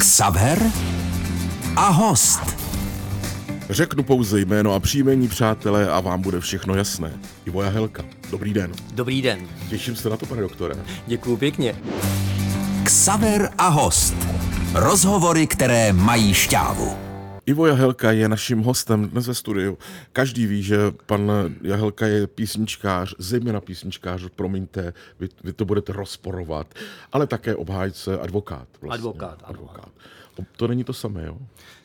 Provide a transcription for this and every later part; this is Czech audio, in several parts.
Xaver a host. Řeknu pouze jméno a příjmení, přátelé, a vám bude všechno jasné. Ivo Jahelka, dobrý den. Dobrý den. Těším se na to, pane doktore. Děkuji pěkně. Xaver a host. Rozhovory, které mají šťávu. Ivo Jahelka je naším hostem dnes ve studiu. Každý ví, že pan Jahelka je písničkář, zejména písničkář, promiňte, vy, vy to budete rozporovat, ale také obhájce, advokát. Vlastně. Advokát, ano. advokát. To není to samé, jo?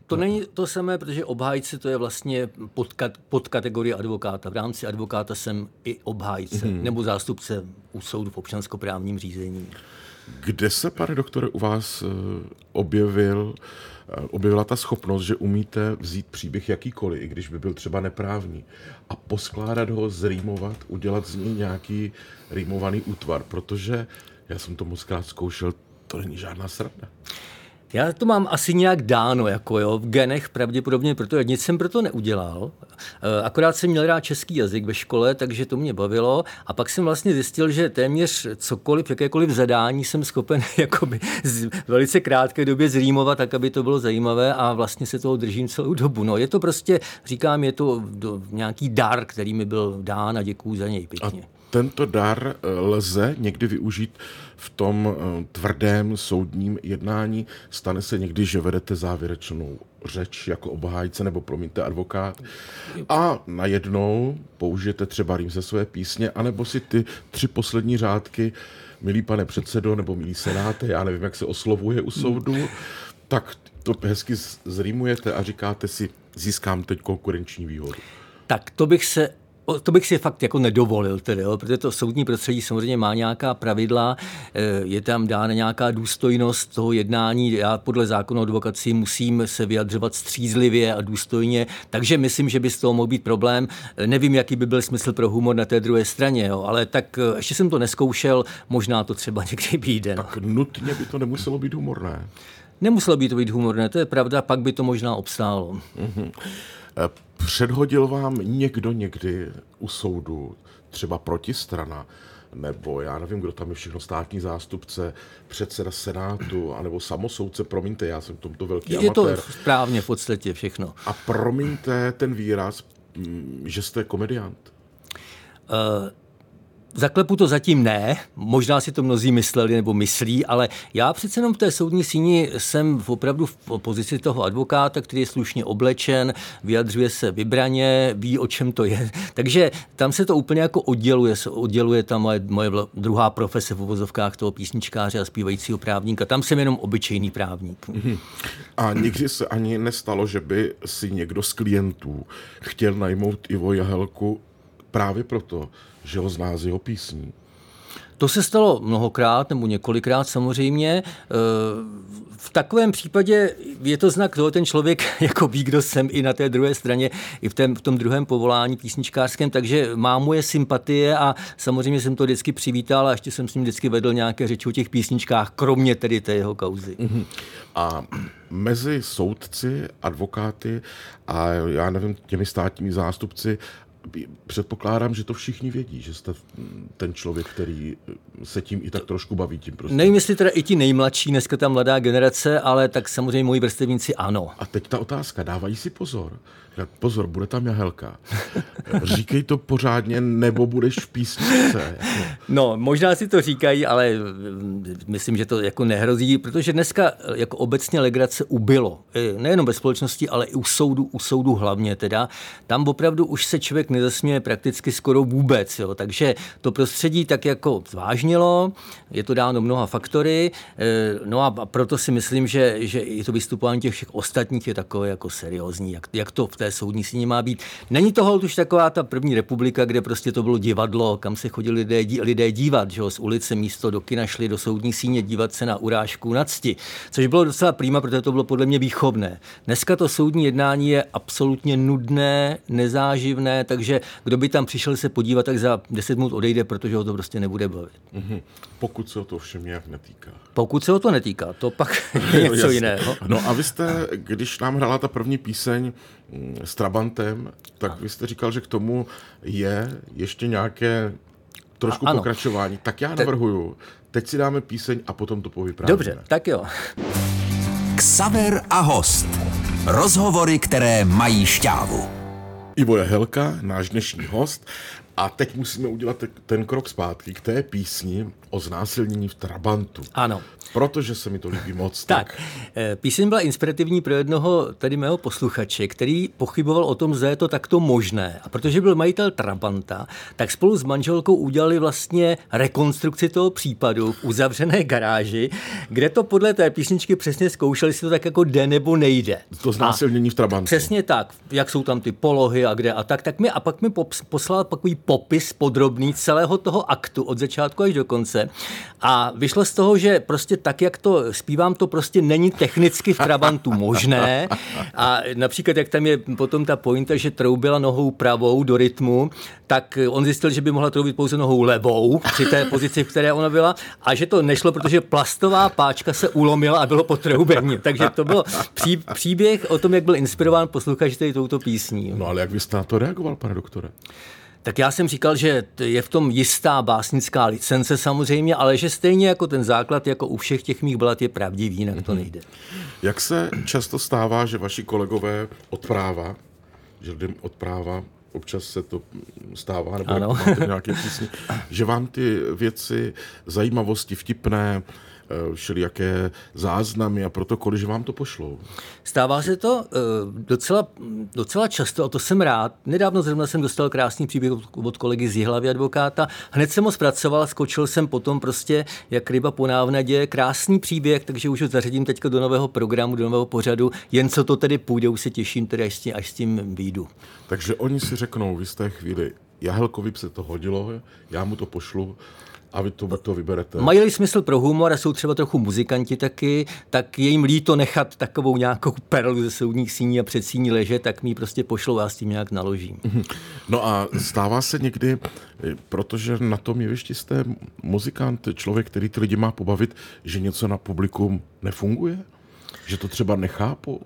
To není to samé, protože obhájce to je vlastně podkat, podkategorie advokáta. V rámci advokáta jsem i obhájce mm-hmm. nebo zástupce u soudu v občanskoprávním řízení. Kde se, pane doktore, u vás eh, objevil, eh, objevila ta schopnost, že umíte vzít příběh jakýkoliv, i když by byl třeba neprávní, a poskládat ho, zrýmovat, udělat z něj nějaký rýmovaný útvar, protože já jsem to moc krát zkoušel, to není žádná sranda. Já to mám asi nějak dáno, jako jo, v genech pravděpodobně, protože nic jsem proto neudělal. Eh, akorát jsem měl rád český jazyk ve škole, takže to mě bavilo. A pak jsem vlastně zjistil, že téměř cokoliv, jakékoliv zadání jsem schopen jakoby z velice krátké době zrýmovat, tak aby to bylo zajímavé a vlastně se toho držím celou dobu. No, je to prostě, říkám, je to nějaký dar, který mi byl dán a děkuju za něj pěkně. A tento dar eh, lze někdy využít v tom eh, tvrdém soudním jednání. Stane se někdy, že vedete závěrečnou řeč jako obhájce nebo promiňte advokát a najednou použijete třeba rým ze své písně, anebo si ty tři poslední řádky, milý pane předsedo nebo milý senáte, já nevím, jak se oslovuje u soudu, tak to hezky zrýmujete a říkáte si, získám teď konkurenční výhodu. Tak to bych se to bych si fakt jako nedovolil, tedy, jo, protože to soudní prostředí samozřejmě má nějaká pravidla, eh, je tam dána nějaká důstojnost toho jednání. Já podle zákona o advokaci musím se vyjadřovat střízlivě a důstojně, takže myslím, že by z toho mohl být problém. Nevím, jaký by byl smysl pro humor na té druhé straně, jo, ale tak eh, ještě jsem to neskoušel, možná to třeba někdy vyjde. No. Tak nutně by to nemuselo být humorné. Nemuselo by to být humorné, to je pravda, pak by to možná obstálo. Mm-hmm. Předhodil vám někdo někdy u soudu, třeba protistrana, nebo já nevím, kdo tam je všechno, státní zástupce, předseda senátu, anebo samosoudce, promiňte, já jsem tomto velký je amatér. Je to správně v podstatě všechno. A promiňte ten výraz, mm, že jste komediant. Uh, Zaklepu to zatím ne, možná si to mnozí mysleli nebo myslí, ale já přece jenom v té soudní síni jsem opravdu v pozici toho advokáta, který je slušně oblečen, vyjadřuje se vybraně, ví, o čem to je. Takže tam se to úplně jako odděluje, odděluje ta moje, moje druhá profese v uvozovkách toho písničkáře a zpívajícího právníka. Tam jsem jenom obyčejný právník. Mhm. A nikdy se ani nestalo, že by si někdo z klientů chtěl najmout Ivo Jahelku právě proto, že ho zná z jeho písní. To se stalo mnohokrát nebo několikrát samozřejmě. Eh, v takovém případě je to znak toho, ten člověk jako ví, kdo jsem i na té druhé straně, i v, tém, v tom druhém povolání písničkářském, takže má moje sympatie a samozřejmě jsem to vždycky přivítal a ještě jsem s ním vždycky vedl nějaké řeči o těch písničkách, kromě tedy té jeho kauzy. Mhm. A mezi soudci, advokáty a já nevím, těmi státními zástupci předpokládám, že to všichni vědí, že jste ten člověk, který se tím i tak trošku baví. Tím prostě. Nevím, jestli teda i ti nejmladší, dneska ta mladá generace, ale tak samozřejmě moji vrstevníci ano. A teď ta otázka, dávají si pozor. Pozor, bude tam jahelka. Říkej to pořádně, nebo budeš v písničce. No, možná si to říkají, ale myslím, že to jako nehrozí, protože dneska jako obecně legrace ubylo. Nejenom ve společnosti, ale i u soudu, u soudu hlavně teda. Tam opravdu už se člověk nezasměje prakticky skoro vůbec. Jo. Takže to prostředí tak jako zvážnilo, je to dáno mnoha faktory, e, no a proto si myslím, že, že i to vystupování těch všech ostatních je takové jako seriózní, jak, jak to v té soudní síně má být. Není to už taková ta první republika, kde prostě to bylo divadlo, kam se chodili lidé, lidé dívat, že jo, z ulice místo do kina šli do soudní síně dívat se na urážku na cti, což bylo docela prýma, protože to bylo podle mě výchovné. Dneska to soudní jednání je absolutně nudné, nezáživné, takže kdo by tam přišel se podívat, tak za 10 minut odejde, protože ho to prostě nebude bavit. Mm-hmm. Pokud se o to všem nějak netýká. Pokud se o to netýká, to pak je něco jiného. No a vy jste, když nám hrála ta první píseň mm, s Trabantem, tak vy jste říkal, že k tomu je ještě nějaké trošku ano. pokračování. Tak já navrhuju, teď si dáme píseň a potom to povyprávíme. Dobře, tak jo. Ksaver a host. Rozhovory, které mají šťávu. Ivo Helka, náš dnešní host. A teď musíme udělat ten krok zpátky k té písni o znásilnění v Trabantu. Ano. Protože se mi to líbí moc. Tak, tak. Eh, píseň byla inspirativní pro jednoho tady mého posluchače, který pochyboval o tom, že je to takto možné. A protože byl majitel Trabanta, tak spolu s manželkou udělali vlastně rekonstrukci toho případu v uzavřené garáži, kde to podle té písničky přesně zkoušeli, jestli to tak jako jde nebo nejde. To znásilnění v Trabantu. Přesně tak, jak jsou tam ty polohy a kde a tak. tak mi, a pak mi poslal takový popis podrobný celého toho aktu od začátku až do konce. A vyšlo z toho, že prostě tak, jak to zpívám, to prostě není technicky v Trabantu možné. A například, jak tam je potom ta pointa, že troubila nohou pravou do rytmu, tak on zjistil, že by mohla troubit pouze nohou levou při té pozici, v které ona byla a že to nešlo, protože plastová páčka se ulomila a bylo po troubení. Takže to byl pří, příběh o tom, jak byl inspirován posluchač touto písní. No ale jak vy jste na to reagoval, pane doktore? Tak já jsem říkal, že je v tom jistá básnická licence samozřejmě, ale že stejně jako ten základ, jako u všech těch mých balad je pravdivý, jinak to mhm. nejde. Jak se často stává, že vaši kolegové od práva, že lidem od práva občas se to stává, nebo ano. nějaké písně, že vám ty věci, zajímavosti, vtipné, všelijaké záznamy a protokoly, že vám to pošlou. Stává se to eh, docela, docela často a to jsem rád. Nedávno zrovna jsem dostal krásný příběh od kolegy z Jihlavy advokáta. Hned jsem ho zpracoval, skočil jsem potom prostě jak ryba po návnadě. Krásný příběh, takže už ho zařadím teďka do nového programu, do nového pořadu. Jen co to tedy půjde, už se těším tedy, až s tím, až s tím výjdu. Takže oni si řeknou v jisté chvíli, Jahelkovi se to hodilo, já mu to pošlu a vy to, to vyberete. Mají smysl pro humor a jsou třeba trochu muzikanti taky, tak je jim líto nechat takovou nějakou perlu ze soudních síní a síní ležet, tak mi prostě pošlou a s tím nějak naložím. No a stává se někdy, protože na tom jevišti jste muzikant, člověk, který ty lidi má pobavit, že něco na publikum nefunguje? Že to třeba nechápu? Uh,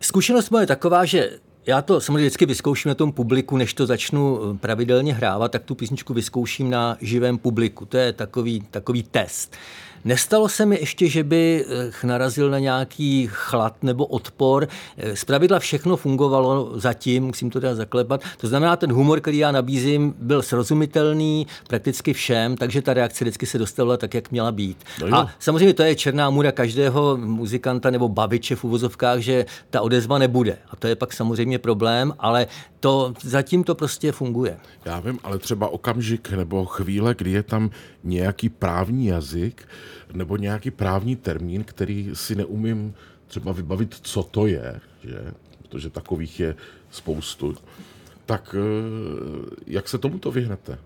zkušenost moje je taková, že já to samozřejmě vždycky vyzkouším na tom publiku, než to začnu eh, pravidelně hrávat, tak tu písničku vyzkouším na živém publiku. To je takový, takový test. Nestalo se mi ještě, že bych eh, narazil na nějaký chlad nebo odpor. Eh, zpravidla všechno fungovalo zatím, musím to teda zaklepat. To znamená, ten humor, který já nabízím, byl srozumitelný prakticky všem, takže ta reakce vždycky se dostavila tak, jak měla být. No a samozřejmě to je černá můra každého muzikanta nebo baviče v uvozovkách, že ta odezva nebude. A to je pak samozřejmě problém, ale to zatím to prostě funguje. Já vím, ale třeba okamžik nebo chvíle, kdy je tam nějaký právní jazyk nebo nějaký právní termín, který si neumím třeba vybavit, co to je, že? protože takových je spoustu, tak eh, jak se tomuto vyhnete?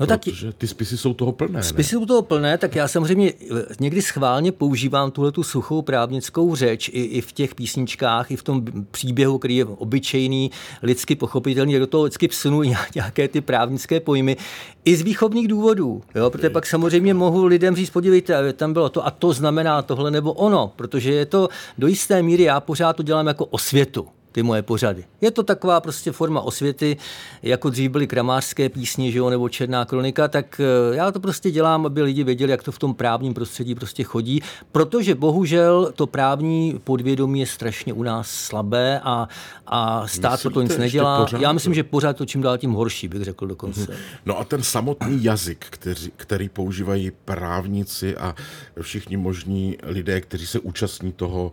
No tak, Protože ty spisy jsou toho plné. Spisy jsou toho plné, tak já samozřejmě eh, někdy schválně používám tuhle tu suchou právnickou řeč i, i v těch písničkách, i v tom příběhu, který je obyčejný, lidsky pochopitelný, do toho vždycky psunu nějaké ty právnické pojmy, i z výchovných důvodů, jo? protože pak samozřejmě mohu lidem říct, podívejte, tam bylo to a to znamená tohle nebo ono, protože je to do jisté míry, já pořád to dělám jako osvětu ty moje pořady. Je to taková prostě forma osvěty, jako dřív byly kramářské písně, že jo, nebo černá kronika, tak eh, já to prostě dělám, aby lidi věděli, jak to v tom právním prostředí prostě chodí, protože bohužel to právní podvědomí je strašně u nás slabé a, a stát Myslíte, to nic nedělá. Pořád? Já myslím, že pořád to čím dál tím horší, bych řekl dokonce. Mhm. No a ten samotný jazyk, který, který používají právníci a všichni možní lidé, kteří se účastní toho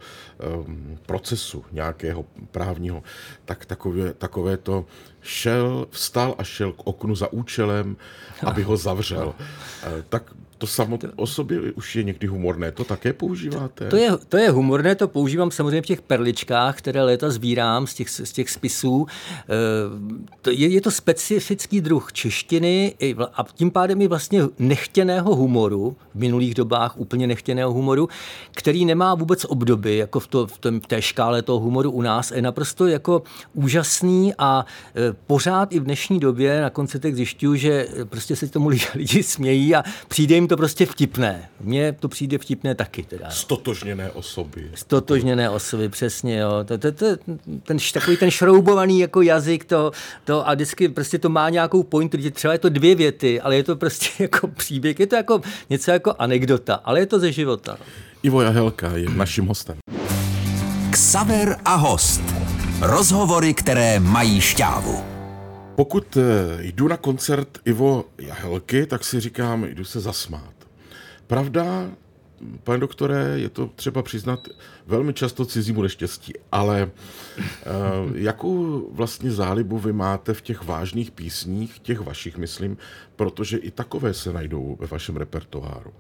um, procesu nějakého právního právního, tak takové, takové to šel, vstal a šel k oknu za účelem, aby ho zavřel. Tak to samo o sobě už je někdy humorné, to také používáte? To je, to je humorné, to používám samozřejmě v těch perličkách, které léta sbírám z těch, z těch spisů. E, je, je to specifický druh češtiny a tím pádem i vlastně nechtěného humoru, v minulých dobách úplně nechtěného humoru, který nemá vůbec obdoby, jako v, to, v, tom, v té škále toho humoru u nás, je naprosto jako úžasný a e, pořád i v dnešní době na koncertech zjišťuju, že prostě se tomu lidi, lidi smějí a přijde jim to prostě vtipné. Mně to přijde vtipné taky. Teda. Stotožněné osoby. Stotožněné osoby, přesně. Jo. To, to, to, ten, takový ten šroubovaný jako jazyk to, to a vždycky prostě to má nějakou pointu, třeba je to dvě věty, ale je to prostě jako příběh, je to jako něco jako anekdota, ale je to ze života. Ivo Jahelka je naším hostem. Ksaver a host. Rozhovory, které mají šťávu. Pokud eh, jdu na koncert Ivo Jahelky, tak si říkám, jdu se zasmát. Pravda, pane doktore, je to třeba přiznat velmi často cizímu neštěstí, ale uh, jakou vlastně zálibu vy máte v těch vážných písních, těch vašich, myslím, protože i takové se najdou ve vašem repertoáru.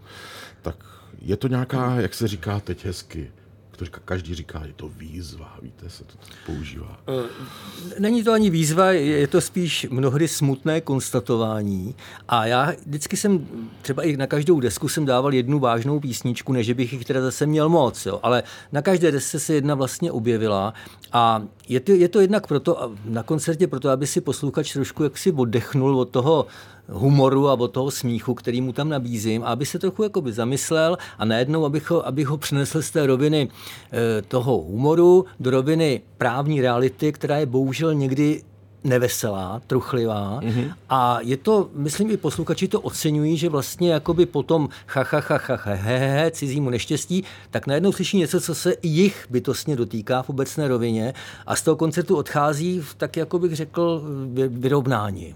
Tak je to nějaká, jak se říká teď hezky, to říká, každý říká, je to výzva, víte, se to používá. Eh, není to ani výzva, je to spíš mnohdy smutné konstatování. A já vždycky jsem, třeba i na každou desku jsem dával jednu vážnou písničku, než bych jich teda zase měl moc, jo. ale na každé desce se jedna vlastně objevila a je to, je to jednak proto, na koncertě proto, aby si posluchač trošku jaksi oddechnul od toho humoru a od toho smíchu, který mu tam nabízím, aby se trochu jakoby zamyslel a najednou, abych ho, abych ho přinesl z té roviny e, toho humoru do roviny právní reality, která je bohužel někdy neveselá, truchlivá mm-hmm. a je to, myslím i posluchači to oceňují, že vlastně jakoby potom ha, ha, ha, ha, he, he, he, cizímu neštěstí, tak najednou slyší něco, co se jich bytostně dotýká v obecné rovině a z toho koncertu odchází v tak, jako bych řekl, vyrovnání.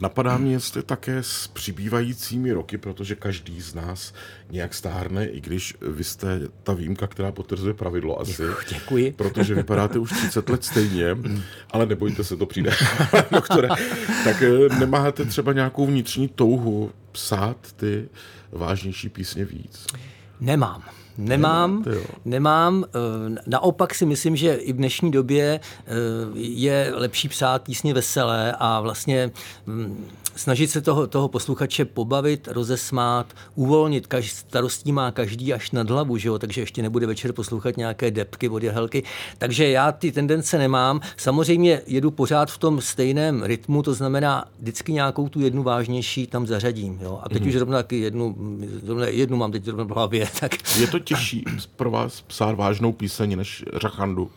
Napadá mě, jestli také s přibývajícími roky, protože každý z nás nějak stárne, i když vy jste ta výjimka, která potvrzuje pravidlo asi. Děkuji. Protože vypadáte už 30 let stejně, ale nebojte se, to přijde, doktore. Tak eh, nemáte třeba nějakou vnitřní touhu psát ty vážnější písně víc? Nemám. Nemám, nemám. Eh, naopak si myslím, že i v dnešní době eh, je lepší psát písně veselé a vlastně hm, snažit se toho, toho posluchače pobavit, rozesmát, uvolnit. Kaž, starostí má každý až nad hlavu, že jo? takže ještě nebude večer poslouchat nějaké depky od jahelky. Takže já ty tendence nemám. Samozřejmě jedu pořád v tom stejném rytmu, to znamená vždycky nějakou tu jednu vážnější tam zařadím. Jo? A teď mm-hmm. už zrovna jednu, zrovna jednu mám teď zrovna v hlavě. Tak... Je to těžší pro vás psát vážnou píseň než Řachandu?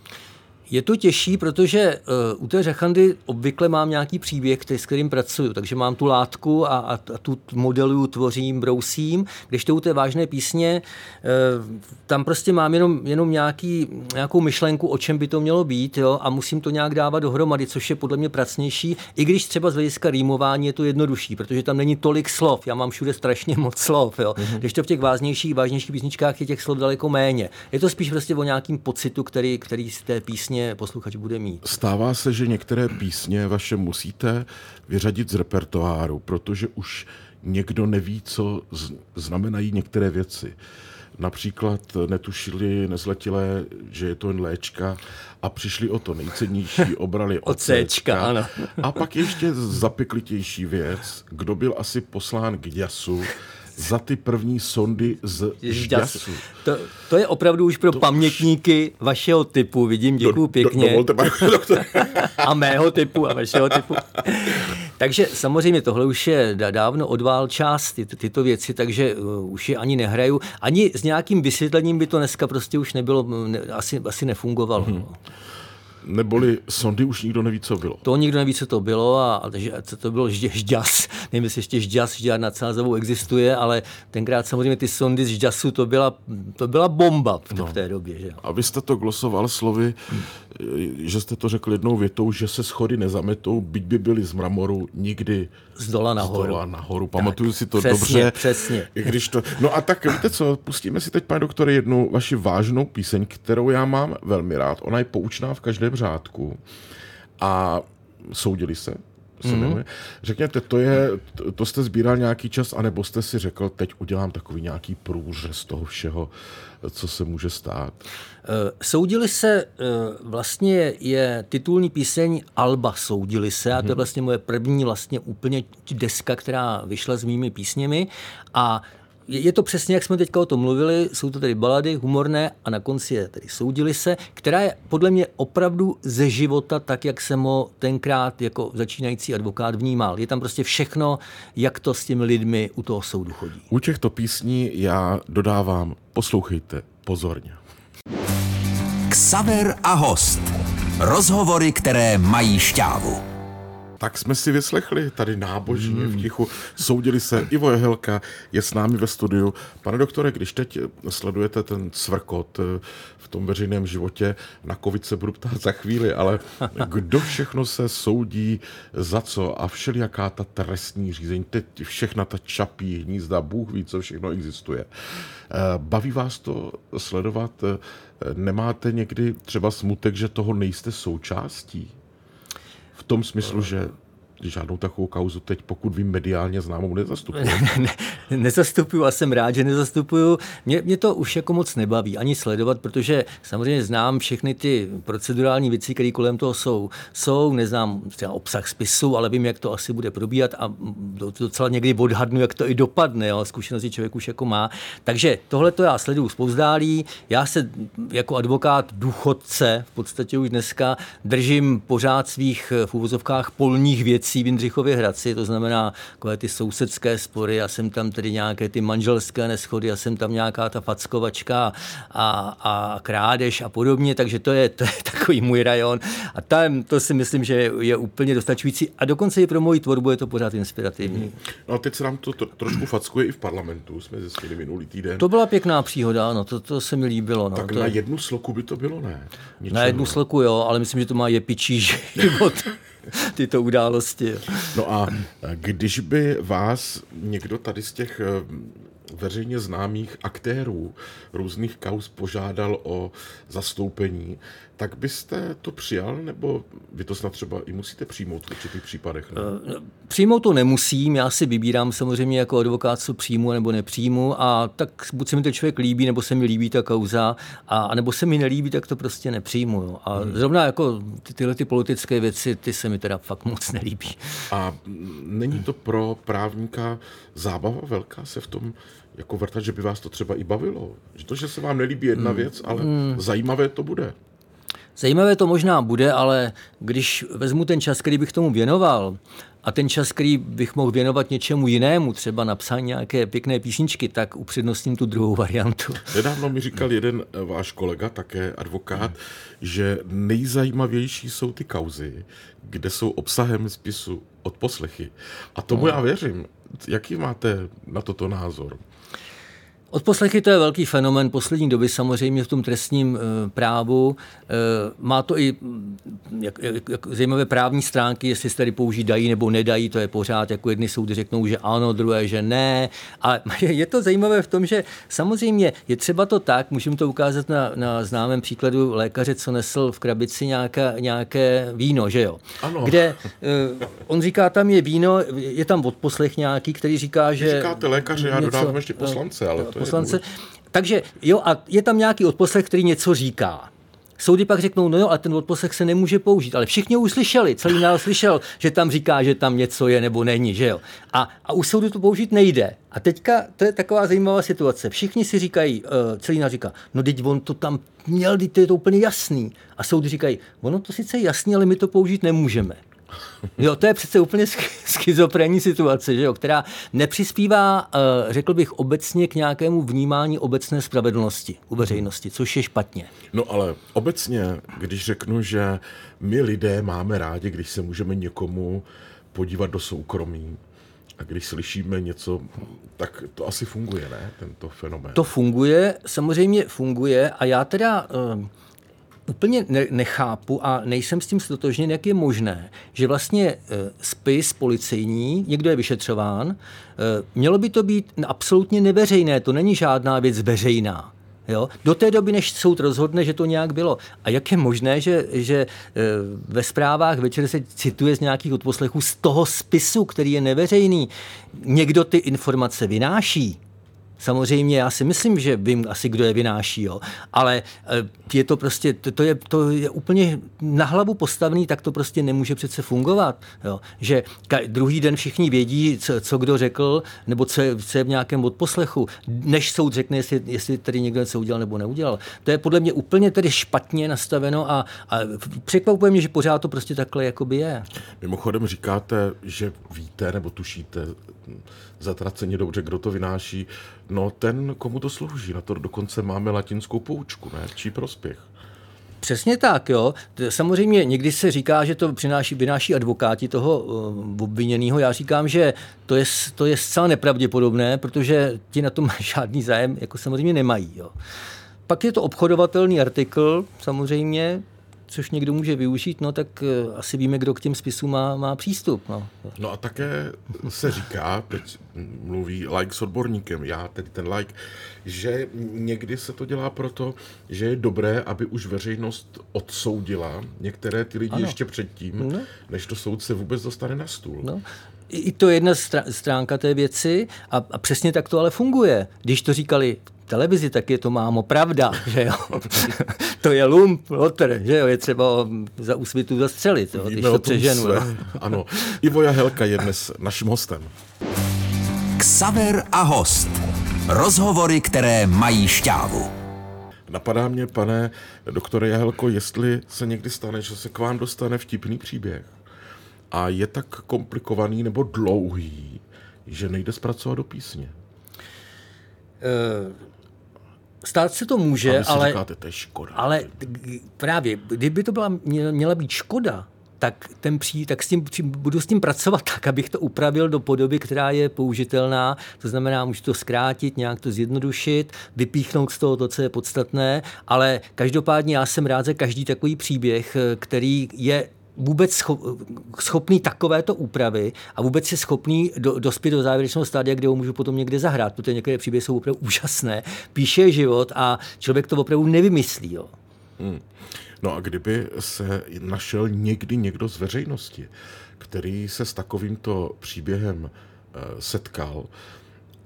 Je to těžší, protože uh, u té řechandy obvykle mám nějaký příběh, který, s kterým pracuju, takže mám tu látku a, a, a tu modeluju, tvořím, brousím, když to u té vážné písně, uh, tam prostě mám jenom, jenom nějaký, nějakou myšlenku, o čem by to mělo být jo, a musím to nějak dávat dohromady, což je podle mě pracnější, i když třeba z hlediska rýmování je to jednodušší, protože tam není tolik slov, já mám všude strašně moc slov, jo. Mm-hmm. když to v těch vážnějších, vážnějších písničkách je těch slov daleko méně. Je to spíš prostě o nějakým pocitu, který, který z té písně vlastně posluchač bude mít. Stává se, že některé písně vaše musíte vyřadit z repertoáru, protože už někdo neví, co znamenají některé věci. Například netušili nezletilé, že je to jen léčka a přišli o to nejcennější, obrali od Cčka, ano. A pak ještě zapeklitější věc, kdo byl asi poslán k jasu, za ty první sondy z žďasu. To, to je opravdu už pro to pamětníky už... vašeho typu. Vidím, děkuji pěkně. Do, dovolte, doktor. a mého typu a vašeho typu. takže samozřejmě tohle už je dávno odvál část, ty, tyto věci, takže uh, už je ani nehraju. Ani s nějakým vysvětlením by to dneska prostě už nebylo, ne, asi, asi nefungovalo. Hmm neboli sondy už nikdo neví, co bylo. To nikdo neví, co to bylo a, a co to bylo žďas. Nevím, jestli ještě žďas, žďar na Cázavou existuje, ale tenkrát samozřejmě ty sondy z žďasu, to byla, to byla bomba v, no. v té době. Že? A vy jste to glosoval slovy, že jste to řekl jednou větou, že se schody nezametou, byť by byly z mramoru, nikdy z dola nahoru. Z dola nahoru. Pamatuju tak, si to přesně, dobře. Přesně. Když to... No a tak víte co, pustíme si teď, pane doktore, jednu vaši vážnou píseň, kterou já mám velmi rád. Ona je poučná v každém řádku. A soudili se, se mm-hmm. Řekněte, to, je, to jste sbíral nějaký čas, anebo jste si řekl, teď udělám takový nějaký průřez toho všeho, co se může stát? Eh, soudili se, eh, vlastně je titulní píseň Alba Soudili se a to je mhm. vlastně moje první vlastně úplně deska, která vyšla s mými písněmi a je to přesně, jak jsme teďka o tom mluvili, jsou to tedy balady humorné a na konci je tedy soudili se, která je podle mě opravdu ze života tak, jak jsem ho tenkrát jako začínající advokát vnímal. Je tam prostě všechno, jak to s těmi lidmi u toho soudu chodí. U těchto písní já dodávám, poslouchejte pozorně. Ksaver a host. Rozhovory, které mají šťávu. Tak jsme si vyslechli tady nábožně v tichu. Soudili se. Ivo Jehelka je s námi ve studiu. Pane doktore, když teď sledujete ten cvrkot eh, v tom veřejném životě, na covid se budu ptát za chvíli, ale kdo všechno se soudí za co a všelijaká ta trestní řízení, teď všechna ta čapí hnízda, Bůh ví, co všechno existuje. Eh, baví vás to sledovat? Eh, nemáte někdy třeba smutek, že toho nejste součástí? V tom smyslu, že žádnou takovou kauzu teď, pokud vím, mediálně známou nezastupuju. ne, ne, nezastupuju a jsem rád, že nezastupuju. Mě, mě to už jako moc nebaví ani sledovat, protože samozřejmě znám všechny ty procedurální věci, které kolem toho jsou. Jsou, neznám třeba obsah spisu, ale vím, jak to asi bude probíhat a docela někdy odhadnu, jak to i dopadne. Jo. Zkušenosti člověk už jako má. Takže tohle to já sleduju spouzdálí. Já se jako advokát důchodce v podstatě už dneska držím pořád svých v úvozovkách polních věcí věcí v Jindřichově Hradci, to znamená takové ty sousedské spory, já jsem tam tedy nějaké ty manželské neschody, já jsem tam nějaká ta fackovačka a, a krádež a podobně, takže to je, to je takový můj rajon a tam to si myslím, že je úplně dostačující a dokonce i pro moji tvorbu je to pořád inspirativní. No a teď se nám to tro, trošku fackuje i v parlamentu, jsme zjistili minulý týden. To byla pěkná příhoda, no, to, to se mi líbilo. No, tak to na jednu sloku by to bylo, ne? Ničeho. Na jednu sloku jo, ale myslím, že to má jepičí život. tyto události. No a když by vás někdo tady z těch eh, veřejně známých aktérů různých kaus požádal o zastoupení, tak byste to přijal, nebo vy to snad třeba i musíte přijmout v určitých případech? Ne? Eh, přijmout to nemusím, já si vybírám samozřejmě jako advokát, co přijmu nebo nepřijmu a tak buď se mi to člověk líbí, nebo se mi líbí ta kauza, a nebo se mi nelíbí, tak to prostě nepřijmu. Jo. A hmm. zrovna jako ty, tyhle ty politické věci, ty se mi teda fakt moc nelíbí. A není to pro právníka zábava velká se v tom jako vrtat, že by vás to třeba i bavilo? Že to, že se vám nelíbí jedna hmm. věc, ale hmm. zajímavé to bude. Zajímavé to možná bude, ale když vezmu ten čas, který bych tomu věnoval, a ten čas, který bych mohl věnovat něčemu jinému, třeba napsání nějaké pěkné písničky, tak upřednostním tu druhou variantu. Nedávno mi říkal jeden eh, váš kolega, také advokát, že nejzajímavější jsou ty kauzy, kde jsou obsahem spisu odposlechy. A tomu no. já věřím. Jaký máte na toto názor? Odposlechy to je velký fenomen poslední doby samozřejmě v tom trestním e, právu. E, má to i mm, jak, jak, jak zajímavé právní stránky, jestli se tady použít dají nebo nedají, to je pořád, jako jedny soudy řeknou, že ano, druhé, že ne. Ale je to zajímavé v tom, že samozřejmě je třeba to tak, můžeme to ukázat na, na známém příkladu lékaře, co nesl v krabici nějaká, nějaké víno, že jo? Ano. Kde e, on říká, tam je víno, je tam odposlech nějaký, který říká, že... Říkáte lékaře, já něco, dodávám ještě poslance, ale to poslance. Takže jo, a je tam nějaký odposlech, který něco říká. Soudy pak řeknou, no jo, ale ten odposlech se nemůže použít. Ale všichni už slyšeli, celý národ slyšel, že tam říká, že tam něco je nebo není, že jo. A, a u soudu to použít nejde. A teďka to je taková zajímavá situace. Všichni si říkají, uh, celý národ říká, no teď on to tam měl, teď to je to úplně jasný. A soudy říkají, ono to sice je jasný, ale my to použít nemůžeme. Jo, to je přece úplně schizofrenní situace, že jo, která nepřispívá, eh, řekl bych, obecně k nějakému vnímání obecné spravedlnosti u veřejnosti, což je špatně. No ale obecně, když řeknu, že my lidé máme rádi, když se můžeme někomu podívat do soukromí, a když slyšíme něco, tak to asi funguje, ne, tento fenomén? To funguje, samozřejmě funguje a já teda... Uh, úplně nechápu a nejsem s tím stotožněn, jak je možné, že vlastně e, spis policejní, někdo je vyšetřován, e, mělo by to být absolutně neveřejné, to není žádná věc veřejná. Jo? Do té doby, než soud rozhodne, že to nějak bylo. A jak je možné, že, že e, ve zprávách večer se cituje z nějakých odposlechů z toho spisu, který je neveřejný, někdo ty informace vynáší? Samozřejmě já si myslím, že vím asi, kdo je vynáší, jo. ale eh, je to prostě, to, to, je, to je úplně na hlavu postavený, tak to prostě nemůže přece fungovat. Jo. Že ka- druhý den všichni vědí, co, co kdo řekl, nebo co je, co je v nějakém odposlechu, než soud řekne, jestli, jestli tady někdo něco udělal nebo neudělal. To je podle mě úplně tedy špatně nastaveno a, a překvapuje mě, že pořád to prostě takhle jakoby je. Mimochodem říkáte, že víte nebo tušíte zatraceně dobře, kdo to vynáší. No ten, komu to slouží, na to dokonce máme latinskou poučku, ne? Čí prospěch? Přesně tak, jo. Samozřejmě někdy se říká, že to přináší, vynáší advokáti toho uh, obviněného. Já říkám, že to je, to je zcela nepravděpodobné, protože ti na tom žádný zájem jako samozřejmě nemají. Jo. Pak je to obchodovatelný artikl, samozřejmě, což někdo může využít, no tak eh, asi víme, kdo k těm spisům má, má přístup. No. no a také se říká, teď mluví like s odborníkem, já tedy ten like, že někdy se to dělá proto, že je dobré, aby už veřejnost odsoudila některé ty lidi ano. ještě předtím, no. než to soudce vůbec dostane na stůl. No. I to je jedna stránka té věci a, a přesně tak to ale funguje. Když to říkali televizi, tak je to mámo pravda, že jo. to je lump, lotr, že jo, je třeba za úsvitu zastřelit, jo, když to přeženu. Se. Ano, Ivo Jahelka je dnes naším hostem. Ksaver a host. Rozhovory, které mají šťávu. Napadá mě, pane doktore Jahelko, jestli se někdy stane, že se k vám dostane vtipný příběh a je tak komplikovaný nebo dlouhý, že nejde zpracovat do písně. Uh Stát se to může, ale, říkáte, to je škoda. ale právě, kdyby to byla, měla být škoda, tak, ten pří, tak s tím, budu s tím pracovat tak, abych to upravil do podoby, která je použitelná. To znamená, můžu to zkrátit, nějak to zjednodušit, vypíchnout z toho to, co je podstatné, ale každopádně já jsem rád za každý takový příběh, který je vůbec schopný takovéto úpravy a vůbec je schopný do, dospět do závěrečného stádia, kde ho můžu potom někde zahrát, protože některé příběhy jsou opravdu úžasné, píše život a člověk to opravdu nevymyslí. Jo. Hmm. No a kdyby se našel někdy někdo z veřejnosti, který se s takovýmto příběhem eh, setkal,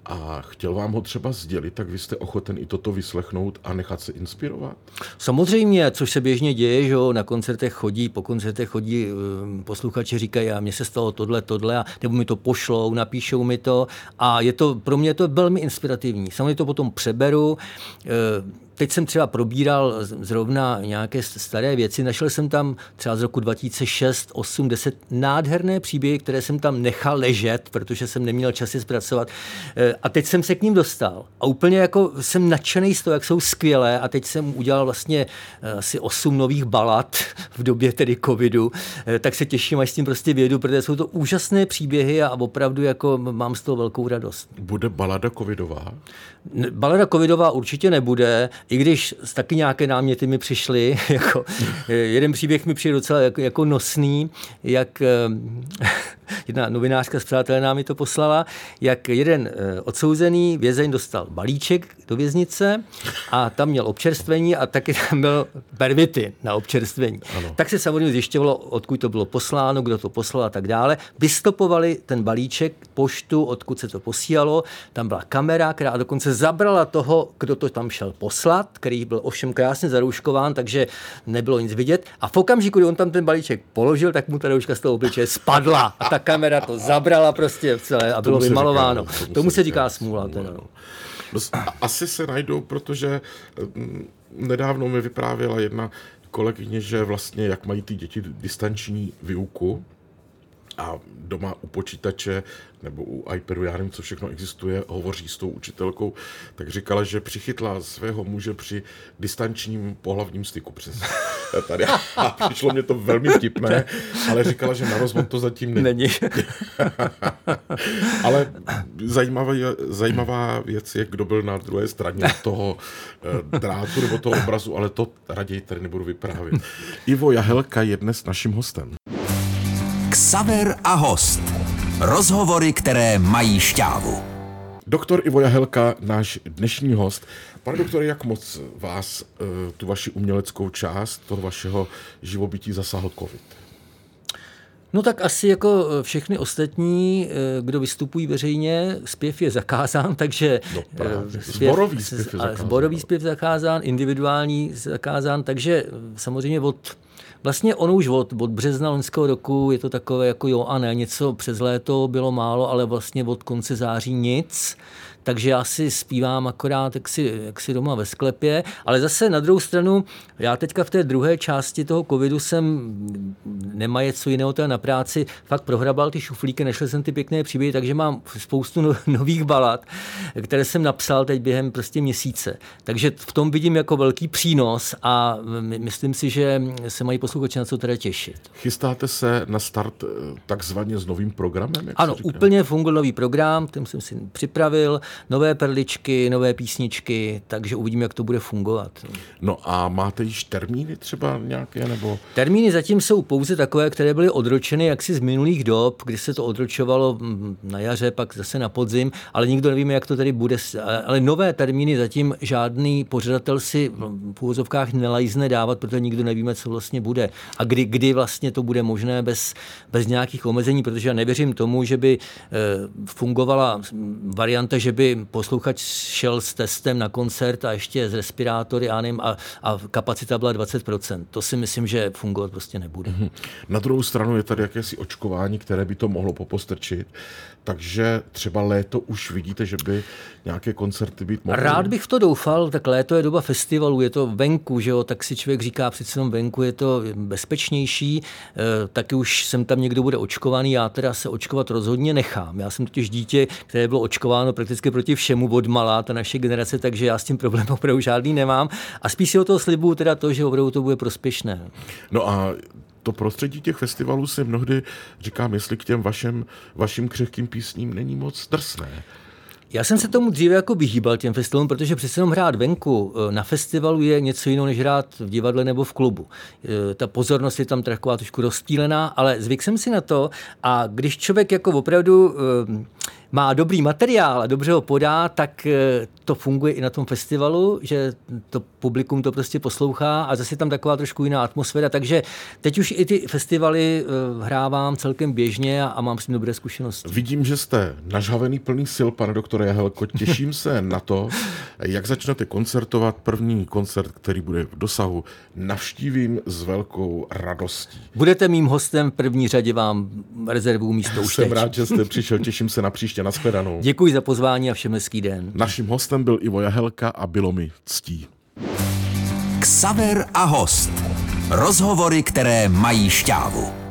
a chtěl vám ho třeba sdělit, tak vy jste ochoten i toto vyslechnout a nechat se inspirovat? Samozřejmě, což se běžně děje, že na koncertech chodí, po koncertech chodí um, posluchači, říkají, a mně se stalo tohle, tohle, a, nebo mi to pošlou, napíšou mi to a je to, pro mě to velmi inspirativní. Samozřejmě to potom přeberu, uh, teď jsem třeba probíral zrovna nějaké staré věci, našel jsem tam třeba z roku 2006, 8, 10 nádherné příběhy, které jsem tam nechal ležet, protože jsem neměl čas je zpracovat. Eh, a teď jsem se k ním dostal. A úplně jako jsem nadšený z toho, jak jsou skvělé. A teď jsem udělal vlastně eh, asi 8 nových balad v době tedy covidu. Eh, tak se těším, až s tím prostě vědu, protože jsou to úžasné příběhy a opravdu jako mám z toho velkou radost. Bude balada covidová? Balada covidová určitě nebude, i když taky nějaké náměty mi přišly, jako jeden příběh mi přijde docela jako, jako nosný, jak eh, jedna novinářka z přátelé mi to poslala, jak jeden eh, odsouzený vězeň dostal balíček do věznice a tam měl občerstvení a taky tam byl pervity na občerstvení. Ano. Tak se samozřejmě zjišťovalo, odkud to bylo posláno, kdo to poslal a tak dále. Vystopovali ten balíček, poštu, odkud se to posílalo, tam byla kamera, která dokonce zabrala toho, kdo to tam šel poslat, který byl ovšem krásně zarouškován, takže nebylo nic vidět. A v okamžiku, kdy on tam ten balíček položil, tak mu ta rouška z toho obličeje spadla a ta kamera to zabrala prostě celé a bylo vymalováno. Říká, tomu, tomu se říká smůla. Teda. No. No, asi se najdou, protože mm, nedávno mi vyprávěla jedna kolegyně, že vlastně jak mají ty děti distanční výuku, a doma u počítače nebo u iPadu, já nevím, co všechno existuje, hovoří s tou učitelkou, tak říkala, že přichytla svého muže při distančním pohlavním styku přes tady. A přišlo mě to velmi vtipné, ale říkala, že na rozvod to zatím není. není. ale zajímavá, zajímavá věc je, kdo byl na druhé straně toho eh, drátu nebo toho obrazu, ale to raději tady nebudu vyprávět. Ivo Jahelka je dnes naším hostem. Ksaver a host. Rozhovory, které mají šťávu. Doktor Ivo Jahelka, náš dnešní host. Pane doktore, jak moc vás eh, tu vaši uměleckou část, toho vašeho živobytí zasáhl COVID? No tak asi jako všechny ostatní, kdo vystupují veřejně, zpěv je zakázán, takže no zpěv, zborový zpěv je zakázán. Zborový zpěv zakázán, individuální zakázán, takže samozřejmě od Vlastně ono už od, od března loňského roku je to takové jako jo a ne, něco přes léto bylo málo, ale vlastně od konce září nic takže já si zpívám akorát jak si, jak si doma ve sklepě, ale zase na druhou stranu, já teďka v té druhé části toho covidu jsem nemaje co jiného teda na práci, fakt prohrabal ty šuflíky, nešel jsem ty pěkné příběhy, takže mám spoustu no, nových balad, které jsem napsal teď během prostě měsíce. Takže v tom vidím jako velký přínos a myslím si, že se mají posluchači na co teda těšit. Chystáte se na start eh, takzvaně s novým programem? Ano, úplně funguje nový program, ten jsem si připravil nové perličky, nové písničky, takže uvidíme, jak to bude fungovat. No a máte již termíny třeba nějaké? nebo? Termíny zatím jsou pouze takové, které byly odročeny jaksi z minulých dob, kdy se to odročovalo mm, na jaře, pak zase na podzim, ale nikdo nevíme, jak to tady bude. Ale nové termíny zatím žádný pořadatel si v úvozovkách nelajzne dávat, protože nikdo nevíme, co vlastně bude. A kdy, kdy vlastně to bude možné bez, bez nějakých omezení, protože já nevěřím tomu, že by eh, fungovala varianta, že by by posluchač šel s testem na koncert a ještě z respirátory a, nevím, a, a kapacita byla 20%. To si myslím, že fungovat prostě nebude. Mm-hmm. Na druhou stranu je tady jakési očkování, které by to mohlo popostrčit, takže třeba léto už vidíte, že by nějaké koncerty být mohly. Rád bych to doufal, tak léto je doba festivalu, je to venku, že jo, tak si člověk říká přece jenom venku je to bezpečnější, e, taky už jsem tam někdo bude očkovaný, já teda se očkovat rozhodně nechám. Já jsem totiž dítě, které bylo očkováno prakticky proti všemu od malá, ta naše generace, takže já s tím problém opravdu žádný nemám. A spíš si o toho slibuju teda to, že opravdu to bude prospěšné. No a to prostředí těch festivalů si mnohdy říkám, jestli k těm vašem, vašim křehkým písním není moc drsné. Já jsem se tomu dříve jako vyhýbal těm festivalům, protože přece jenom hrát venku eh, na festivalu je něco jiného, než hrát v divadle nebo v klubu. Eh, ta pozornost je tam taková trošku rozptýlená, ale zvyk jsem si na to a když člověk jako opravdu eh, má dobrý materiál a dobře ho podá, tak eh, to funguje i na tom festivalu, že to publikum to prostě poslouchá a zase tam taková trošku jiná atmosféra, takže teď už i ty festivaly eh, hrávám celkem běžně a, mám s tím dobré zkušenosti. Vidím, že jste nažhavený plný sil, pane doktore Jahelko, těším se na to, jak začnete koncertovat. První koncert, který bude v dosahu, navštívím s velkou radostí. Budete mým hostem, v první řadě vám rezervu místo už Jsem teď. rád, že jste přišel, těším se na příště nashledanou. Děkuji za pozvání a všem hezký den. Naším hostem byl Ivo Jahelka a bylo mi ctí. Ksaver a host. Rozhovory, které mají šťávu.